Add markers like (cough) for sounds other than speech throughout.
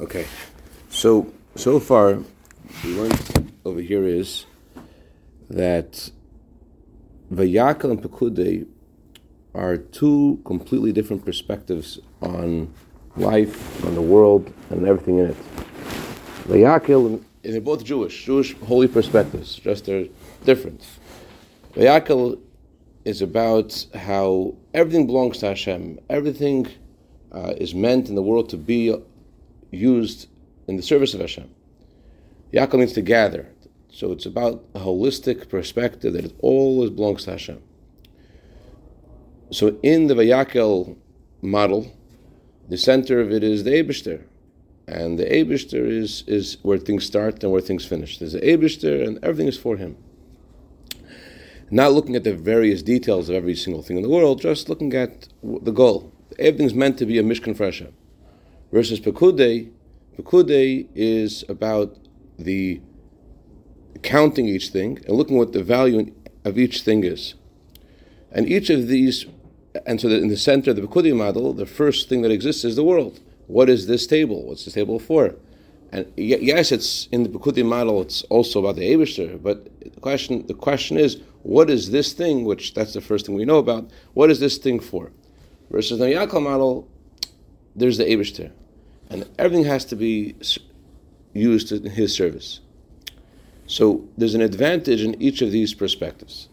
Okay, so so far we learned over here is that Vayakel and Pekude are two completely different perspectives on life, on the world, and everything in it. Vayakel, and they're both Jewish, Jewish holy perspectives, just they're different. Vayakel is about how everything belongs to Hashem. Everything uh, is meant in the world to be used in the service of Hashem. Yaakov means to gather. So it's about a holistic perspective that it always belongs to Hashem. So in the Vayakel model, the center of it is the Eibishter. And the Eibishter is, is where things start and where things finish. There's the Eibishter and everything is for him. Not looking at the various details of every single thing in the world, just looking at the goal. Everything's meant to be a Mishkan for Hashem. Versus Pekude, Pekude is about the counting each thing and looking what the value of each thing is. And each of these, and so in the center of the Pekudi model, the first thing that exists is the world. What is this table? What's this table for? And yes, it's in the Pekudi model. It's also about the Abishter. But the question, the question is, what is this thing? Which that's the first thing we know about. What is this thing for? Versus the Yaakov model, there's the Abishter, and everything has to be used in his service. So there's an advantage in each of these perspectives.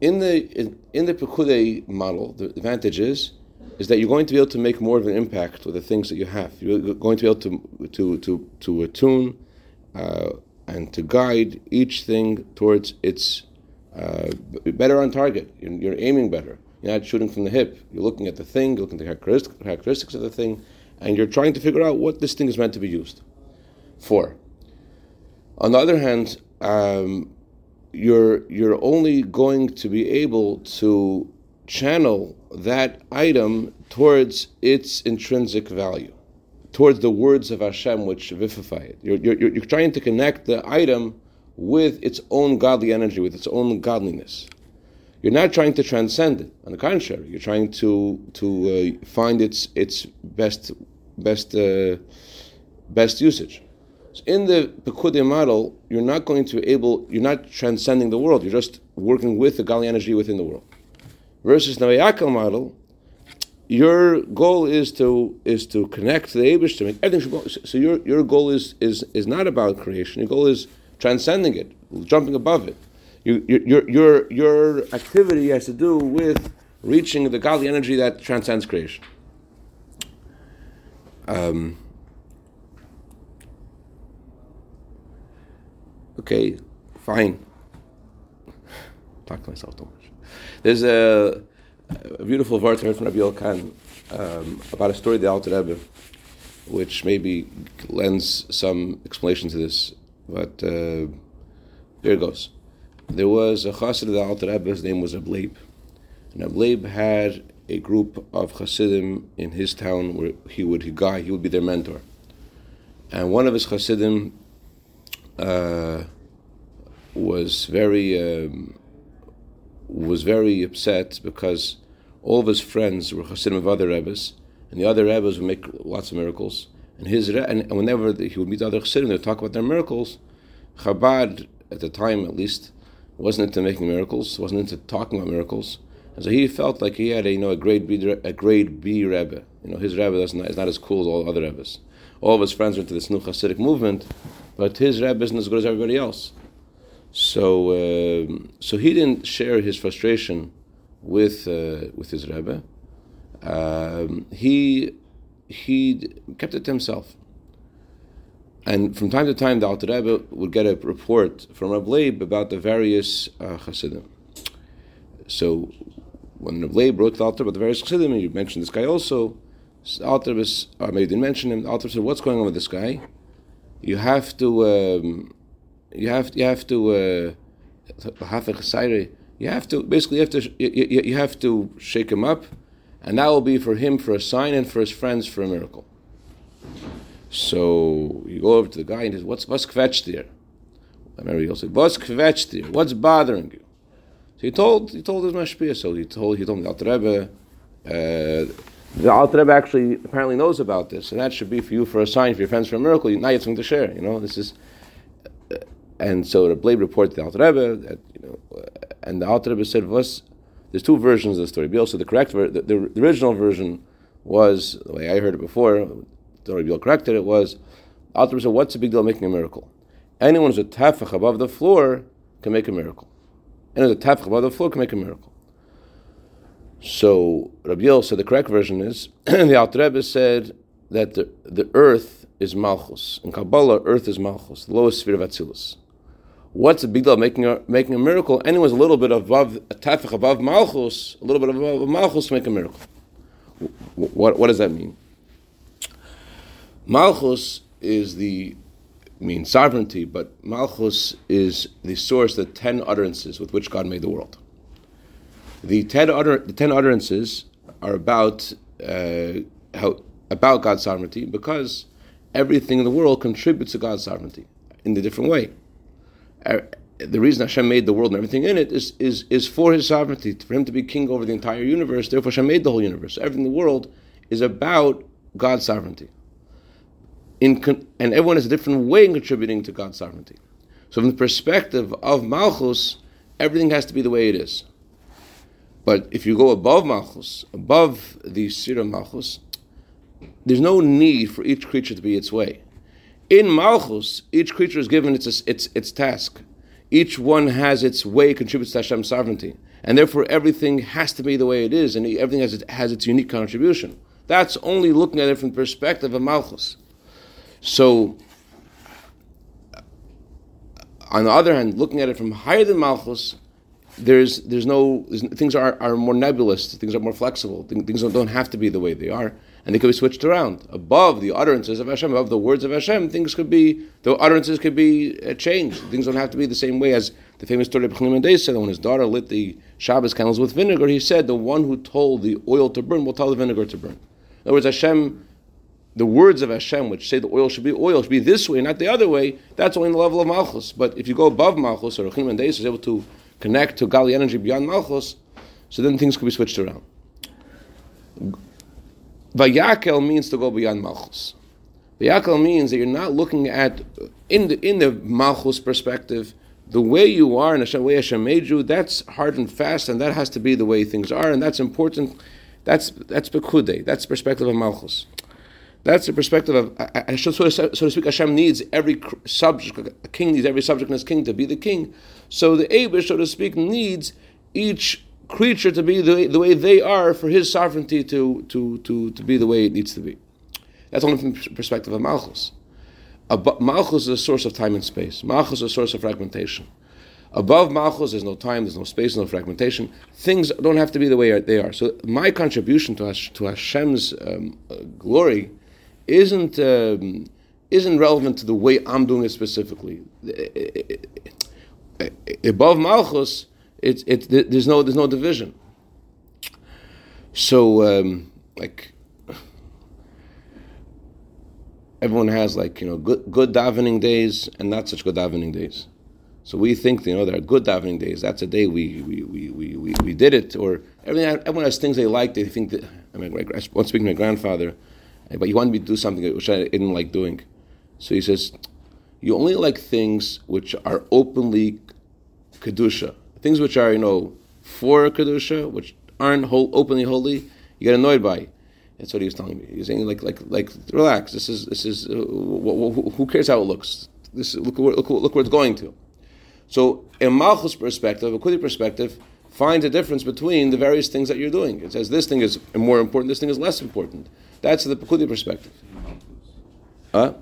In the in, in the Pekude model, the advantage is is that you're going to be able to make more of an impact with the things that you have. You're going to be able to to to to attune uh, and to guide each thing towards its uh, better on target. You're, you're, aiming better. You're not shooting from the hip. You're looking at the thing. You're looking at the characteristics of the thing, and you're trying to figure out what this thing is meant to be used for. On the other hand, um, you're you're only going to be able to channel that item towards its intrinsic value, towards the words of Hashem which vivify it. You're, you're, you're trying to connect the item with its own godly energy, with its own godliness. You're not trying to transcend it. On the contrary, you're trying to to uh, find its its best best uh, best usage. So in the Pekudim model, you're not going to able, you're not transcending the world. You're just working with the godly energy within the world. Versus the Vayakel model, your goal is to is to connect to the Abish to make everything. So your your goal is is is not about creation. Your goal is transcending it, jumping above it. You, your your your activity has to do with reaching the godly energy that transcends creation. Um, Okay, fine. Talk to myself too much. There's a, a beautiful verse from Rabbi Yochanan um, about a story of the Alter Rebbe, which maybe lends some explanation to this. But uh, here it goes. There was a chassid of the Alter Rebbe, his name was Reb Leib. And Reb Leib had a group of chassidim in his town where he would he guy he would be their mentor. And one of his chassidim uh, was very um, was very upset because all of his friends were Hasidim of other Rebbes, and the other Rebbes would make lots of miracles. And his and whenever he would meet other Hasidim, they would talk about their miracles. Chabad, at the time at least, wasn't into making miracles, wasn't into talking about miracles. And so he felt like he had a you know a grade B a grade B Rebbe. You know his Rebbe is not, is not as cool as all other Rebbes. All of his friends went to this new Hasidic movement, but his Rebbe isn't as good as everybody else. So, uh, so he didn't share his frustration with uh, with his Rebbe. Um, he he kept it to himself. And from time to time, the Alter Rebbe would get a report from Reb Leib about the various uh, Hasidim. So when Reb Leib wrote the Alter about the various Hasidim, and you mentioned this guy also, the Alter was, or maybe didn't mention him, the Alter said, what's going on with this guy? you have to um, you have you have to uh, you have to basically you have to you, you have to shake him up, and that will be for him for a sign and for his friends for a miracle. So you go over to the guy and says, "What's what's kvetched here?" I remember he'll say, "What's kvetched here? What's bothering you?" So he told he told his mashpia. So he told he told me Alter Rebbe, uh, The Alter Rebbe actually apparently knows about this, and that should be for you for a sign, for your friends for a miracle. Now you have something to share. You know, this is, uh, and so the Blade reported to the Alter Rebbe that you know, uh, and the Alter Rebbe said, "Was there's two versions of the story. Also, the correct ver- the, the, the, original version was the way I heard it before. The Rebbe corrected it was Alter Rebbe said, "What's the big deal making a miracle? Anyone who's a tefach above the floor can make a miracle. Anyone who's a tefach above the floor can make a miracle." So Rabbi Yel said the correct version is (clears throat) the Alter Rebbe said that the, the earth is Malchus. In Kabbalah, earth is Malchus, the lowest sphere of Atzilus. What's the big deal making a, making a miracle? Anyone's a little bit above, a tefach above Malchus, a little bit above Malchus to make a miracle. What, what does that mean? Malchus is the means sovereignty, but Malchus is the source, of the ten utterances with which God made the world. The ten, utter, the ten utterances are about uh, how about God's sovereignty because everything in the world contributes to God's sovereignty in a different way. Uh, the reason Hashem made the world and everything in it is, is, is for His sovereignty, for Him to be king over the entire universe. Therefore, Hashem made the whole universe. Everything in the world is about God's sovereignty. In con- and everyone has a different way in contributing to God's sovereignty. So, from the perspective of Malchus, everything has to be the way it is. But if you go above Malchus, above the Sira Malchus, there's no need for each creature to be its way. In Malchus, each creature is given its, its, its task. Each one has its way, contributes to Hashem's sovereignty. And therefore, everything has to be the way it is, and everything has, has its unique contribution. That's only looking at it from the perspective of Malchus. So, on the other hand, looking at it from higher than Malchus, there's there's no there's, things are, are more nebulous, things are more flexible, things don't, don't have to be the way they are, and they could be switched around. Above the utterances of Hashem, above the words of Hashem, things could be the utterances could be uh, changed. Things don't have to be the same way as the famous story of Chaim said when his daughter lit the Shabbos candles with vinegar. He said, "The one who told the oil to burn will tell the vinegar to burn." In other words, Hashem. The words of Hashem, which say the oil should be oil, should be this way, not the other way. That's only the level of Malchus. But if you go above Malchus, or Chaim is able to connect to godly energy beyond Malchus, so then things could be switched around. Vayakel means to go beyond Malchus. Vayakel means that you're not looking at, in the, in the Malchus perspective, the way you are and the way Hashem made you, that's hard and fast, and that has to be the way things are, and that's important. That's that's Pekude, that's perspective of Malchus. That's the perspective of, so to speak, Hashem needs every subject, a king needs every subject in his king to be the king. So the Abish, so to speak, needs each creature to be the way, the way they are for his sovereignty to, to, to, to be the way it needs to be. That's only from the perspective of Malchus. Malchus is a source of time and space. Malchus is a source of fragmentation. Above Malchus, there's no time, there's no space, no fragmentation. Things don't have to be the way they are. So my contribution to, Hash, to Hashem's um, uh, glory isn't um, isn't relevant to the way I'm doing it specifically. Above Malchus, it's it, there's no there's no division. So um, like everyone has like you know good good davening days and not such good davening days. So we think you know there are good davening days. That's a day we we, we, we, we, we did it. Or everyone has things they like. They think that I mean, once speaking to my grandfather, but he wanted me to do something which I didn't like doing. So he says, you only like things which are openly kedusha, things which are you know for kedusha, which aren't openly holy. You get annoyed by. That's what he was telling me. He's saying like like like relax. This is this is uh, who, who cares how it looks. This look look look, look where it's going to. So in Malchus perspective, a Kudi perspective, finds a difference between the various things that you're doing. It says this thing is more important, this thing is less important. That's the Pekudi perspective. Huh?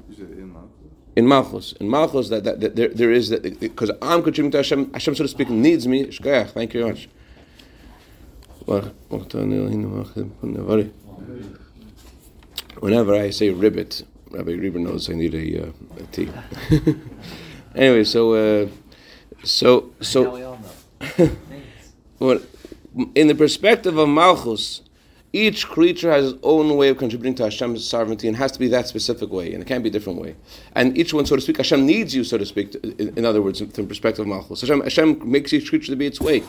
In Malchus. In Malchus, that, that, that there, there is that because I'm contributing to Hashem, Hashem, so to speak, needs me. Shkayach, thank you very much. Whenever I say ribbit, Rabbi Reber knows I need a, uh, a tea. (laughs) anyway, so uh, so so. (laughs) in the perspective of Malchus, each creature has its own way of contributing to Hashem's sovereignty and has to be that specific way, and it can't be a different way. And each one, so to speak, Hashem needs you, so to speak, in, in other words, from the perspective of Malchus. Hashem, Hashem makes each creature to be its way.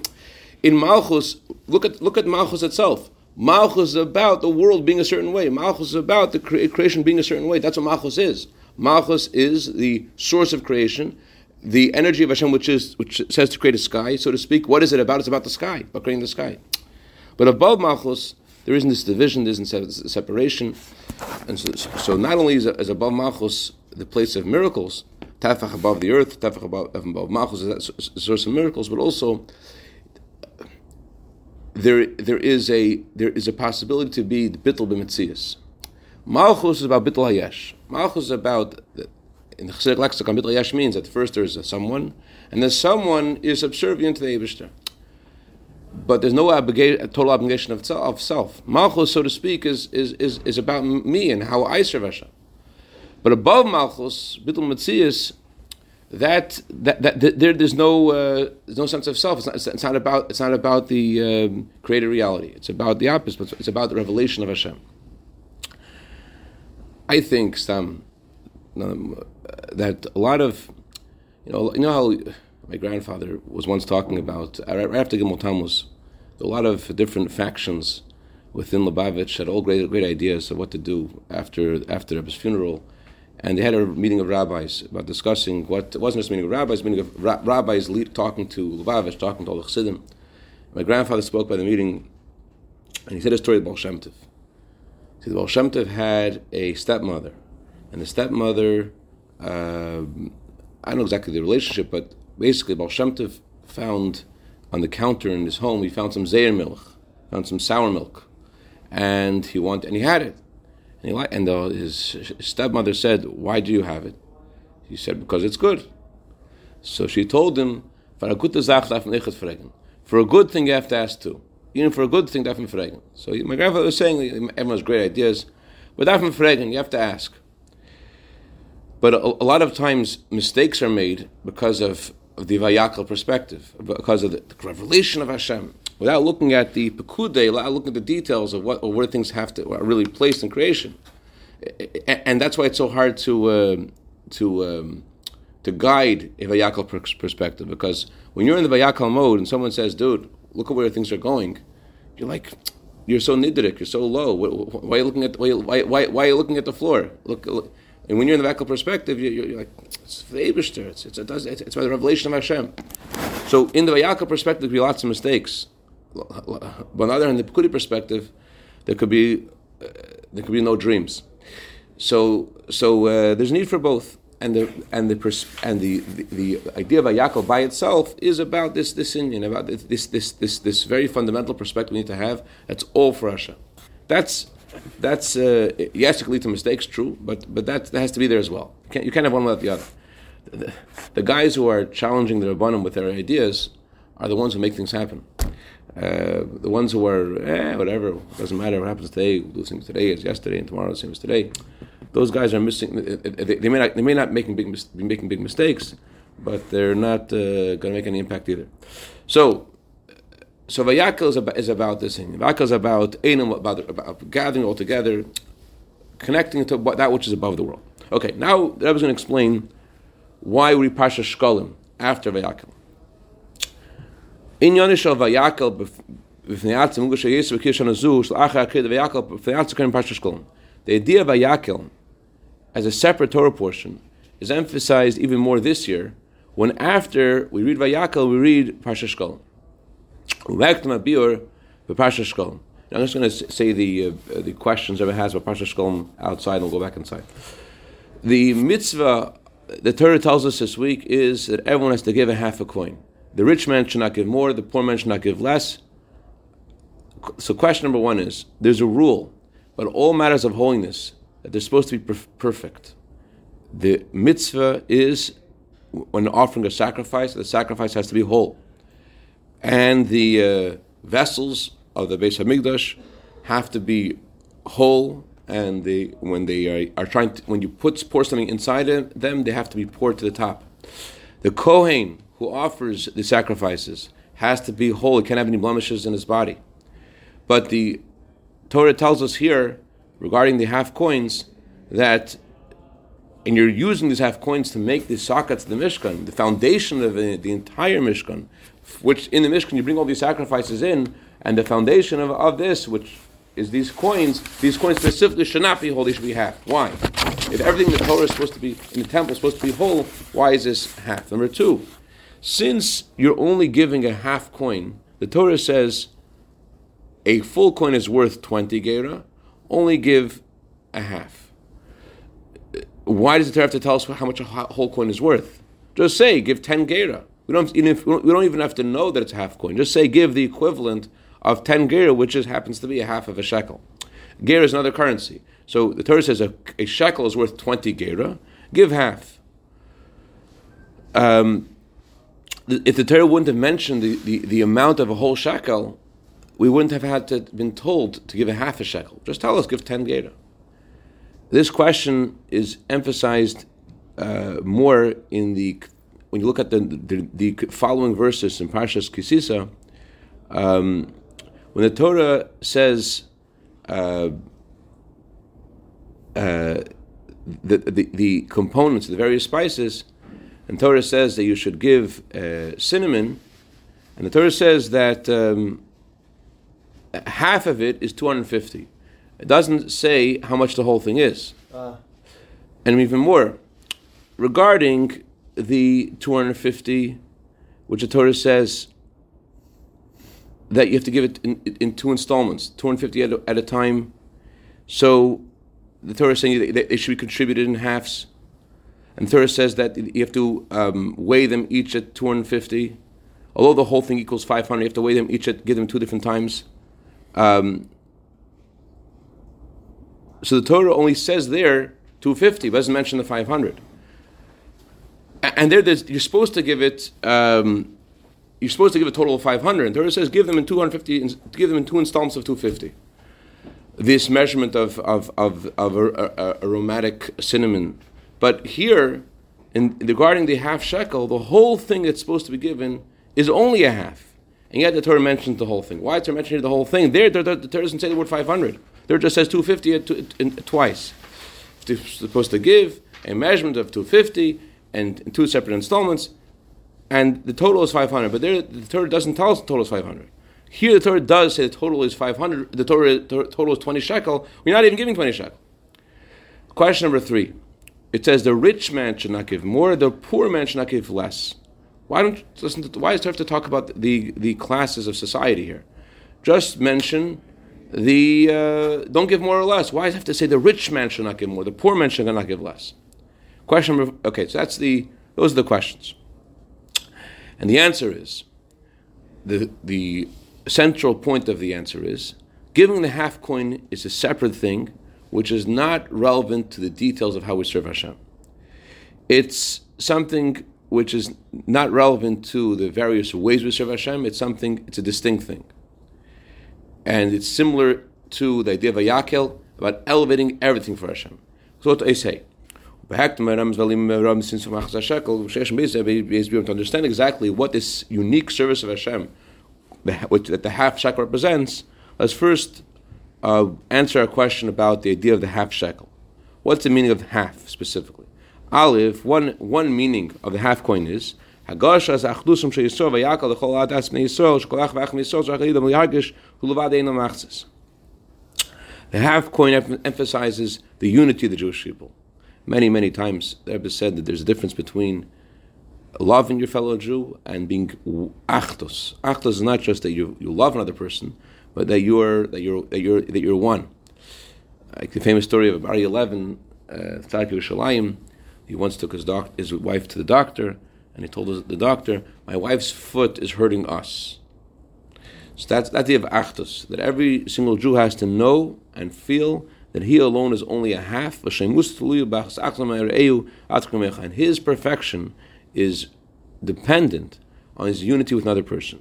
In Malchus, look at, look at Malchus itself. Malchus is about the world being a certain way. Malchus is about the cre- creation being a certain way. That's what Malchus is. Malchus is the source of creation, the energy of Hashem, which is which says to create a sky, so to speak. What is it about? It's about the sky, about creating the sky. But above Malchus, there isn't this division, there isn't separation, and so, so not only is, is above Malchus the place of miracles, tefach above the earth, tefach above, above Malchus is the source of miracles, but also there, there is a there is a possibility to be the bittul b'metzias. Malchus is about bittul hayesh. Malchus is about in the Chassidic lexicon, bittul hayesh means that first there is a someone, and the someone is subservient to the Eibushter. But there's no total obligation of, of self. Malchus, so to speak, is, is, is, is about me and how I serve Hashem. But above Malchus, bittul metzias that, that, that, there, there's no uh, there's no sense of self. It's not, it's not about it's not about the um, created reality. It's about the opposite. It's about the revelation of Hashem. I think some that a lot of you know you know how my grandfather was once talking about uh, right after Gimel Tammuz, a lot of different factions within Lubavitch had all great great ideas of what to do after after his funeral and they had a meeting of rabbis about discussing what it wasn't just a meeting of rabbis, meeting of ra- rabbis talking to Lubavitch, talking to all the Chassidim. My grandfather spoke by the meeting, and he said a story of Baal Shem Tov. He said Baal Shem Tov had a stepmother, and the stepmother, uh, I don't know exactly the relationship, but basically Baal Shem Tov found on the counter in his home, he found some zayir milk, found some sour milk, and he wanted, and he had it. And, he, and the, his stepmother said, Why do you have it? He said, Because it's good. So she told him, For a good thing, you have to ask too. Even for a good thing. So my grandfather was saying, everyone has great ideas, but you have to ask. But a, a, lot of times, mistakes are made because of, of the Vayakel perspective, because of the, the revelation of Hashem without looking at the pekude, without looking at the details of what or where things have to are really placed in creation, and that's why it's so hard to uh, to um, to guide a vayakel perspective because when you're in the vayakel mode and someone says, "Dude, look at where things are going," you're like, "You're so nidrik, you're so low. Why, are you looking at why, why, why, are you looking at the floor?" Look, look. And when you're in the vayakel perspective, you're, you're, like, "It's the Eibishter. It's it's, it's, it's by the revelation of Hashem." So in the vayakel perspective, there be lots of mistakes. But on the other hand, the Pekudi perspective, there could be uh, there could be no dreams. So so uh, there's need for both, and the and the pers- and the, the, the idea of Yaakov by itself is about this this Indian about this this this this very fundamental perspective we need to have. That's all for Russia. That's that's uh, yes, it can lead to mistakes, true, but but that, that has to be there as well. You can't, you can't have one without the other. The, the guys who are challenging the Rabbanim with their ideas are the ones who make things happen. Uh, the ones who are, eh, whatever, doesn't matter what happens today, we'll do things today as yesterday, and tomorrow the same as today. Those guys are missing. They, they may not. They may not making big be making big mistakes, but they're not uh, going to make any impact either. So, so Vayakel is about, is about this thing. Vayakel is about about, about gathering all together, connecting to that which is above the world. Okay, now I was going to explain why we Parshas Shkolim after Vayakel. In Yonishal Vayakel Vayakel. The idea of Vayakel as a separate Torah portion is emphasized even more this year when after we read Vayakel we read Parshas Shkolim. Uvektam abiur b'Parshas Shkolim. I'm just going to say the uh, the questions everyone has about Parshas Shkolim outside and we'll go back inside. The mitzvah the Torah tells us this week is that everyone has to give a half a coin. The rich man should not give more, the poor man should not give less. So, question number one is there's a rule, but all matters of holiness, that they're supposed to be perfect. The mitzvah is when offering a sacrifice, the sacrifice has to be whole. And the uh, vessels of the Beis Hamikdash have to be whole, and they, when they are, are trying to, when you put pour something inside them, they have to be poured to the top. The Kohen, who offers the sacrifices has to be whole. He can't have any blemishes in his body. But the Torah tells us here regarding the half coins that, and you're using these half coins to make the sockets of the Mishkan, the foundation of the, the, entire Mishkan, which in the Mishkan you bring all these sacrifices in, and the foundation of, of this, which is these coins, these coins specifically should not be whole, they should be half. Why? If everything in the Torah is supposed to be, in the temple is supposed to be whole, why is this half? Number two, since you're only giving a half coin, the Torah says a full coin is worth 20 gera, only give a half. Why does the Torah have to tell us how much a whole coin is worth? Just say, give 10 gera. We don't, we don't even have to know that it's half coin. Just say, give the equivalent of 10 gera, which is, happens to be a half of a shekel. Gera is another currency. So the Torah says a, a shekel is worth 20 gera, give half. Um, if the Torah wouldn't have mentioned the, the, the, amount of a whole shekel, we wouldn't have had to been told to give a half a shekel. Just tell us, give 10 gera. This question is emphasized uh, more in the when you look at the, the, the following verses in Parshas Kisisa, um, when the Torah says uh, uh, the, the, the components, the various spices, and Torah says that you should give uh, cinnamon, and the Torah says that um, half of it is 250. It doesn't say how much the whole thing is. Uh. And even more, regarding the 250, which the Torah says that you have to give it in, in two installments, 250 at a, at a time. So the Torah is saying that they should be contributed in halves. And the Torah says that you have to um, weigh them each at 250. Although the whole thing equals 500, you have to weigh them each at, give them two different times. Um, so the Torah only says there 250, but doesn't mention the 500. And there, you're supposed to give it. Um, you're supposed to give a total of 500. And Torah says give them in 250. Give them in two installments of 250 this measurement of, of, of, of a, a, aromatic cinnamon. But here, in regarding the half shekel, the whole thing that's supposed to be given is only a half. And yet the Torah mentions the whole thing. Why is Torah mentioning the whole thing? There, the, the, the Torah doesn't say the word 500. There just says 250 twice. They're supposed to give a measurement of 250 and two separate installments, and the total is 500. But there, the Torah doesn't tell us the total is 500. Here the Torah does say the total is 500, the Torah, total is 20 shekel. We're not even giving 20 shekel. Question number three. It says the rich man should not give more, the poor man should not give less. Why don't listen to, why does there have to talk about the, the classes of society here? Just mention the uh, don't give more or less. Why does it have to say the rich man should not give more, the poor man should not give less? Question number okay, so that's the those are the questions. And the answer is the the central point of the answer is giving the half coin is a separate thing, which is not relevant to the details of how we serve Hashem. It's something which is not relevant to the various ways we serve Hashem. It's something, it's a distinct thing. And it's similar to the idea of a yakel, about elevating everything for Hashem. So what I say? To understand exactly what this unique service of Hashem which, that the half shekel represents, let's first uh, answer a question about the idea of the half shekel. What's the meaning of half specifically? Aleph, one, one meaning of the half coin is the half coin emphasizes the unity of the Jewish people. Many, many times, the Rebbe said that there's a difference between loving your fellow Jew and being achdus. Achdus is not just that you, you love another person, but that you're that you're that you're that you're one. Like the famous story of Aryeh Levin, uh, Yerushalayim, he once took his doc- his wife to the doctor, and he told the doctor, "My wife's foot is hurting us." So that's that's the of achdus that every single Jew has to know and feel that he alone is only a half. And his perfection is dependent on his unity with another person.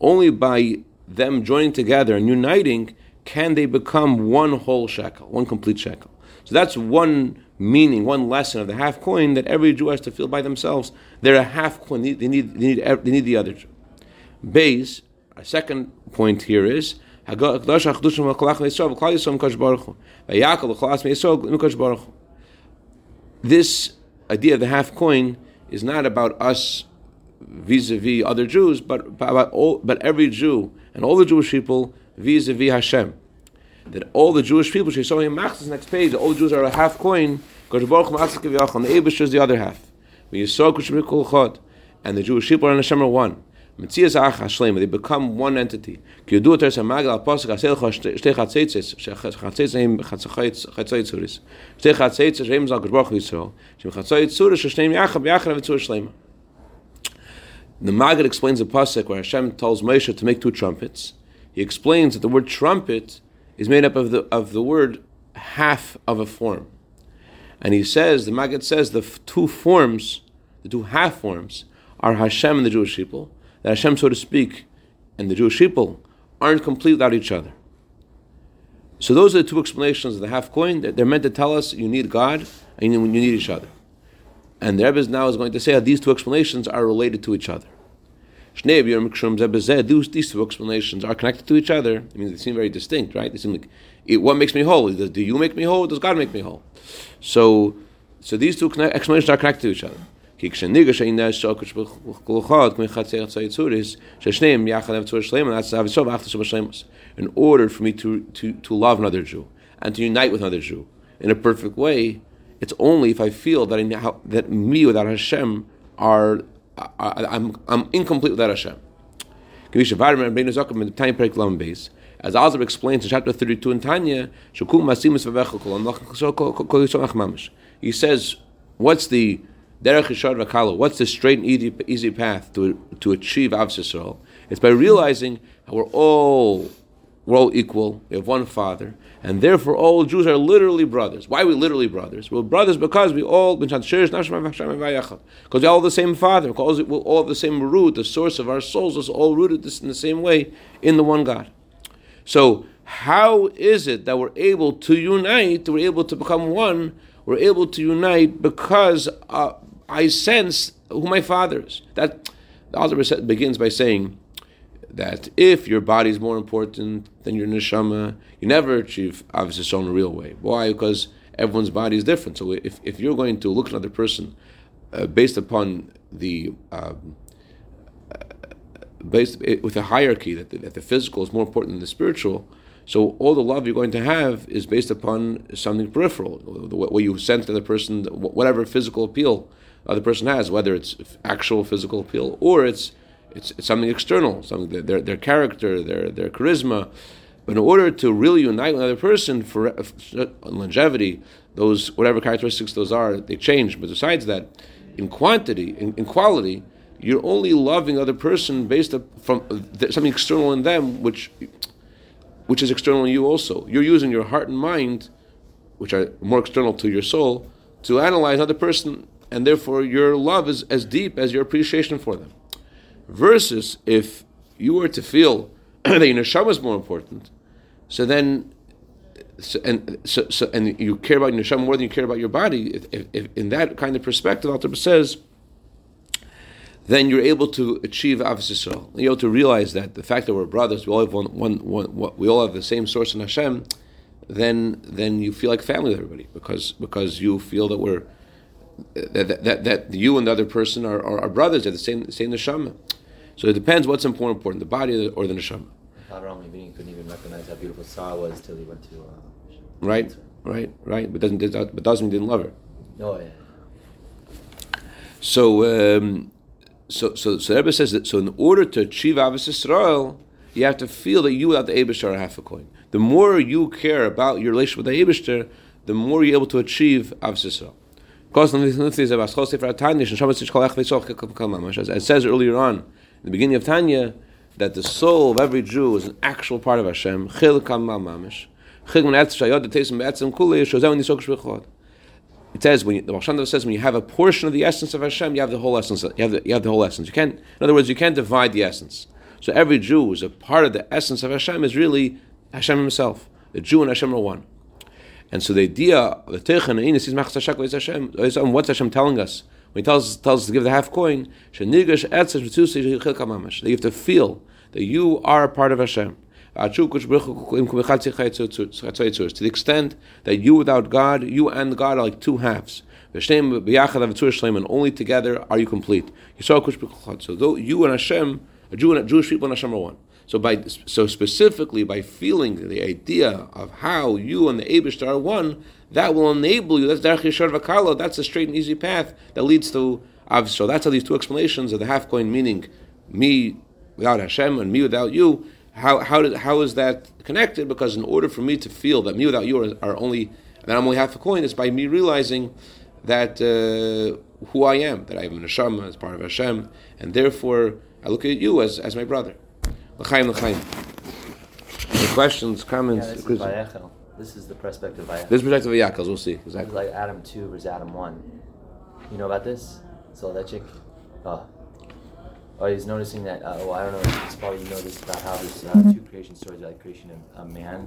Only by them joining together and uniting can they become one whole shekel, one complete shekel. So that's one meaning, one lesson of the half coin that every Jew has to feel by themselves. They're a half coin. They need, they need, they need the other. Base. A second point here is this idea of the half coin is not about us vis-a-vis other Jews, but about all, but every Jew and all the Jewish people vis-a-vis Hashem. That all the Jewish people, she's showing Machzis next page, all the Jews are a half coin, and the Abish is the other half. And the Jewish people and Hashem are one. They become one entity. The Maggid explains the pasuk where Hashem tells Moshe to make two trumpets. He explains that the word trumpet is made up of the of the word half of a form, and he says the Maggid says the two forms, the two half forms, are Hashem and the Jewish people. That Hashem, so to speak, and the Jewish people aren't complete without each other. So those are the two explanations of the half coin. They're meant to tell us you need God and you need each other. And the Rebbe now is going to say that these two explanations are related to each other. These two explanations are connected to each other. I mean, they seem very distinct, right? They seem like what makes me whole? Do you make me whole? Does God make me whole? So, so these two explanations are connected to each other. In order for me to, to, to love another Jew and to unite with another Jew in a perfect way, it's only if I feel that I, that me without Hashem are I, am I'm incomplete without Hashem. As Azar explains in chapter 32 in Tanya, he says, what's the derech what's the straight and easy, path to, to achieve Av It's by realizing we're all we're all equal. We have one Father, and therefore all Jews are literally brothers. Why are we literally brothers? We're brothers because we all because we all the same Father. Because we all the same root. The source of our souls is all rooted in the same way in the one God. So how is it that we're able to unite? We're able to become one. We're able to unite because uh, I sense who my Father is. That the author begins by saying that if your body is more important than your neshama, you never achieve obviously in a real way. Why? Because everyone's body is different. So if, if you're going to look at another person uh, based upon the um, uh, based with a hierarchy that the, that the physical is more important than the spiritual, so all the love you're going to have is based upon something peripheral, way you sense to the person, whatever physical appeal the person has, whether it's actual physical appeal or it's it's, it's something external, something their their character, their their charisma. But in order to really unite with another person for, uh, for longevity, those whatever characteristics those are, they change. But besides that, in quantity, in, in quality, you're only loving other person based from something external in them, which which is external in you also. You're using your heart and mind, which are more external to your soul, to analyze another person, and therefore your love is as deep as your appreciation for them. Versus if you were to feel (clears throat) that your neshama is more important, so then, so, and so, so, and you care about your neshama more than you care about your body. If, if, if in that kind of perspective, Alter says, then you're able to achieve Ahavas. You're able to realize that the fact that we're brothers, we all have one, one, one, we all have the same source in Hashem. Then, then you feel like family with everybody because because you feel that we're that, that, that you and the other person are, are, are brothers. They're the same same neshama. So it depends what's more important, the body or the neshama. Couldn't even recognize how beautiful Sarah was till he went to. Uh, right, right, right. But doesn't but doesn't mean didn't love her. Oh yeah. So um, so so so Rebbe says that. So in order to achieve Ahavas Yisrael, you have to feel that you without the Eibushter are half a coin. The more you care about your relationship with the Eibushter, the more you're able to achieve Ahavas Yisrael. It says earlier on, in the beginning of Tanya, that the soul of every Jew is an actual part of Hashem. It says when you, the Baal says when you have a portion of the essence of Hashem, you have the whole essence. You have the, you have the whole essence. You can't, in other words, you can't divide the essence. So every Jew is a part of the essence of Hashem is really Hashem himself. The Jew and Hashem are one. And so the idea. What's Hashem telling us? when he tells, tells us to give the half coin, that you have to feel that you are a part of Hashem. To the extent that you without God, you and God are like two halves. And only together are you complete. So you and Hashem, a Jew and Jewish people and Hashem are one. So by so specifically by feeling the idea of how you and the Abish are one, that will enable you. That's Derech Yishar. That's a straight and easy path that leads to. Av. So that's how these two explanations of the half coin meaning me without Hashem and me without you. How how did, how is that connected? Because in order for me to feel that me without you are, are only that I'm only half a coin is by me realizing that uh, who I am, that I am a neshama as part of Hashem, and therefore I look at you as, as my brother. L'chaim, l'chaim. Any questions, comments? Yeah, this is This is the perspective of Vayakel. this perspective of Yaakov, we'll see It's exactly. like Adam 2 versus Adam 1. You know about this? Soloveitchik? Oh. Oh, he's noticing that, uh, well, I don't know, it's probably you know this about how there's uh, two creation stories, like creation of a man